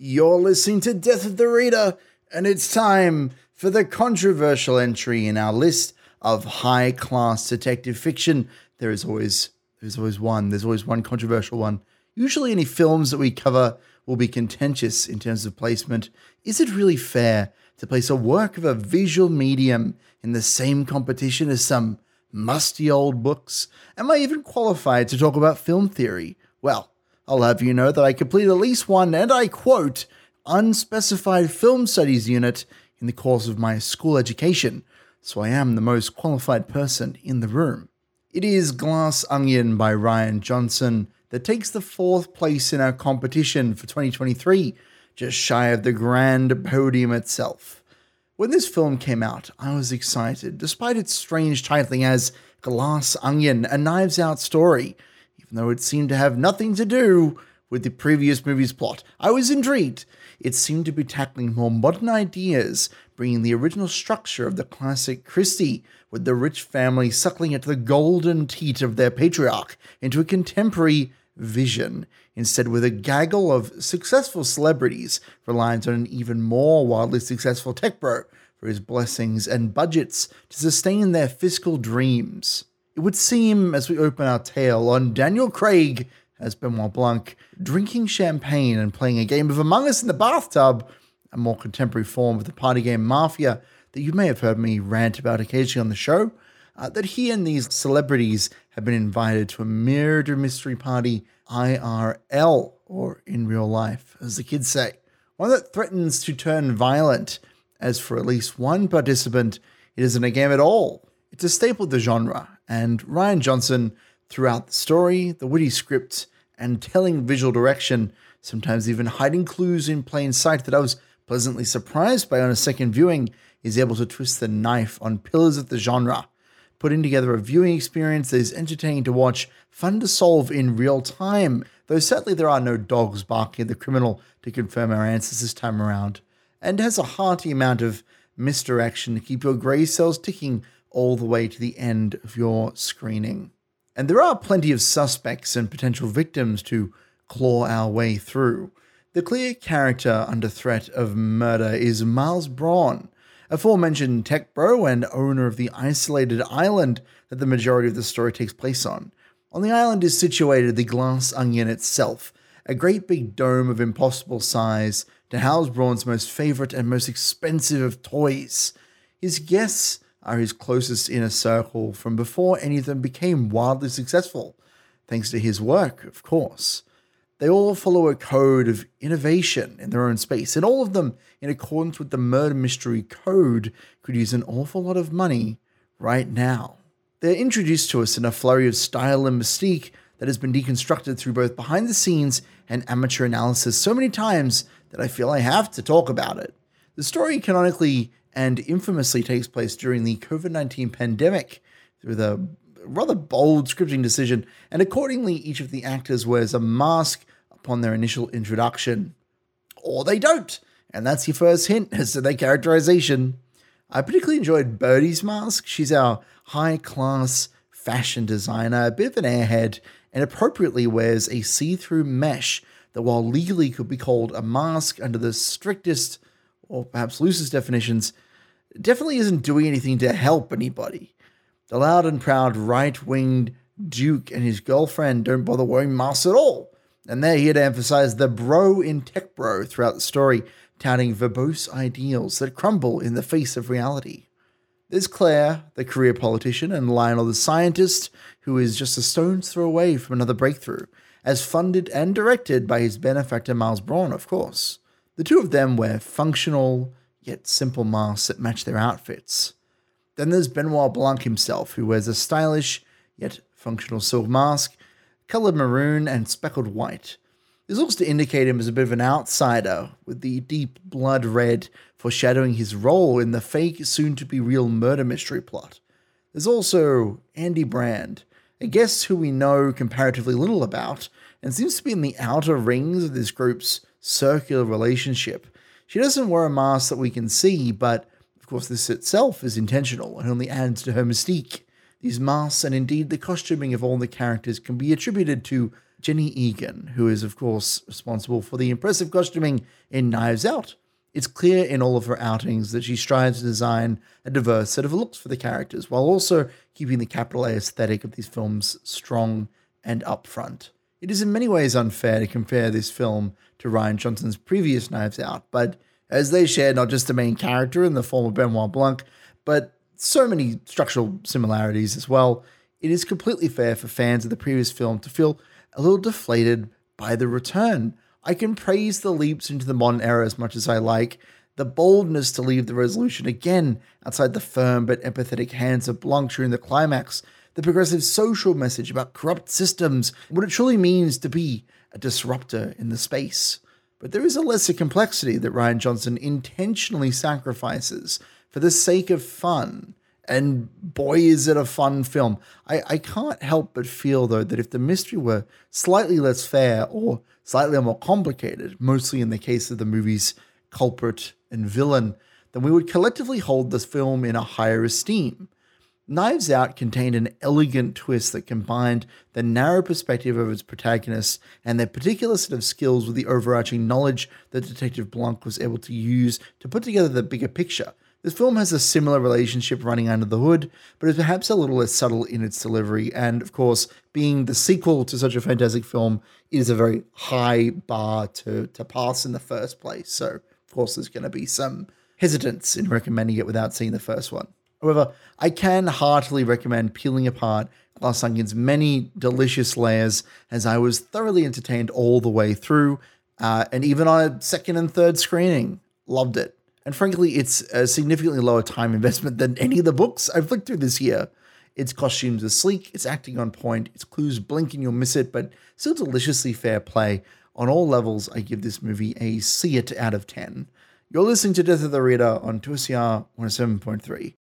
You're listening to Death of the Reader, and it's time for the controversial entry in our list of high class detective fiction. There is always there's always one. There's always one controversial one. Usually any films that we cover will be contentious in terms of placement. Is it really fair to place a work of a visual medium in the same competition as some musty old books? Am I even qualified to talk about film theory? Well, I'll have you know that I completed at least one, and I quote, unspecified film studies unit in the course of my school education, so I am the most qualified person in the room. It is Glass Onion by Rian Johnson that takes the fourth place in our competition for 2023, just shy of the grand podium itself. When this film came out, I was excited, despite its strange titling as Glass Onion, a Knives Out story though it seemed to have nothing to do with the previous movie's plot. I was intrigued. It seemed to be tackling more modern ideas, bringing the original structure of the classic Christie, with the rich family suckling at the golden teat of their patriarch, into a contemporary vision, instead with a gaggle of successful celebrities reliant on an even more wildly successful tech bro for his blessings and budgets to sustain their fiscal dreams. It would seem, as we open our tale on Daniel Craig as Benoit Blanc, drinking champagne and playing a game of Among Us in the bathtub, a more contemporary form of the party game Mafia that you may have heard me rant about occasionally on the show, uh, that he and these celebrities have been invited to a murder mystery party IRL, or in real life, as the kids say, one that threatens to turn violent. As for at least one participant, it isn't a game at all. It's a staple of the genre, and Rian Johnson, throughout the story, the witty script, and telling visual direction, sometimes even hiding clues in plain sight that I was pleasantly surprised by on a second viewing, is able to twist the knife on pillars of the genre, putting together a viewing experience that is entertaining to watch, fun to solve in real time, though certainly there are no dogs barking at the criminal to confirm our answers this time around, and has a hearty amount of misdirection to keep your grey cells ticking all the way to the end of your screening. And there are plenty of suspects and potential victims to claw our way through. The clear character under threat of murder is Miles Bron, aforementioned tech bro and owner of the isolated island that the majority of the story takes place on. On the island is situated the glass onion itself, a great big dome of impossible size to house Bron's most favorite and most expensive of toys. His guests are his closest inner circle from before any of them became wildly successful, thanks to his work, of course. They all follow a code of innovation in their own space, and all of them, in accordance with the murder mystery code, could use an awful lot of money right now. They're introduced to us in a flurry of style and mystique that has been deconstructed through both behind the scenes and amateur analysis so many times that I feel I have to talk about it. The story canonically and infamously takes place during the COVID 19 pandemic through the rather bold scripting decision, and accordingly, each of the actors wears a mask upon their initial introduction. Or they don't, and that's your first hint as to their characterization. I particularly enjoyed Birdie's mask. She's our high class fashion designer, a bit of an airhead, and appropriately wears a see through mesh that, while legally could be called a mask under the strictest or perhaps loosest definitions, definitely isn't doing anything to help anybody. The loud and proud right winged Duke and his girlfriend don't bother wearing masks at all. And they're here to emphasize the bro in tech bro throughout the story, touting verbose ideals that crumble in the face of reality. There's Claire, the career politician, and Lionel, the scientist, who is just a stone's throw away from another breakthrough, as funded and directed by his benefactor Miles Bron, of course. The two of them wear functional, yet simple masks that match their outfits. Then there's Benoit Blanc himself, who wears a stylish yet functional silk mask, colored maroon and speckled white. This looks to indicate him as a bit of an outsider, with the deep blood red foreshadowing his role in the fake, soon to be real murder mystery plot. There's also Andi Brand, a guest who we know comparatively little about, and seems to be in the outer rings of this group's circular relationship, she doesn't wear a mask that we can see, but of course, this itself is intentional and only adds to her mystique. These masks and indeed the costuming of all the characters can be attributed to Jenny Eagan, who is, of course, responsible for the impressive costuming in Knives Out. It's clear in all of her outings that she strives to design a diverse set of looks for the characters, while also keeping the capital A aesthetic of these films strong and upfront. It is in many ways unfair to compare this film to Rian Johnson's previous Knives Out, but as they share not just the main character in the form of Benoit Blanc, but so many structural similarities as well, it is completely fair for fans of the previous film to feel a little deflated by the return. I can praise the leaps into the modern era as much as I like, the boldness to leave the resolution again outside the firm but empathetic hands of Blanc during the climax, the progressive social message about corrupt systems, what it truly means to be a disruptor in the space. But there is a lesser complexity that Rian Johnson intentionally sacrifices for the sake of fun. And boy, is it a fun film. I, I can't help but feel, though, that if the mystery were slightly less fair or slightly more complicated, mostly in the case of the movie's culprit and villain, then we would collectively hold this film in a higher esteem. Knives Out contained an elegant twist that combined the narrow perspective of its protagonists and their particular set of skills with the overarching knowledge that Detective Blanc was able to use to put together the bigger picture. This film has a similar relationship running under the hood, but is perhaps a little less subtle in its delivery. And of course, being the sequel to such a fantastic film is a very high bar to, to pass in the first place. So, of course, there's going to be some hesitance in recommending it without seeing the first one. However, I can heartily recommend peeling apart Glass Onion's many delicious layers, as I was thoroughly entertained all the way through, uh, and even on a second and third screening, loved it. And frankly, it's a significantly lower time investment than any of the books I've flicked through this year. Its costumes are sleek, its acting on point, its clues blink and you'll miss it, but still deliciously fair play. On all levels, I give this movie a see it out of 10. You're listening to Death of the Reader on 2SER 107.3.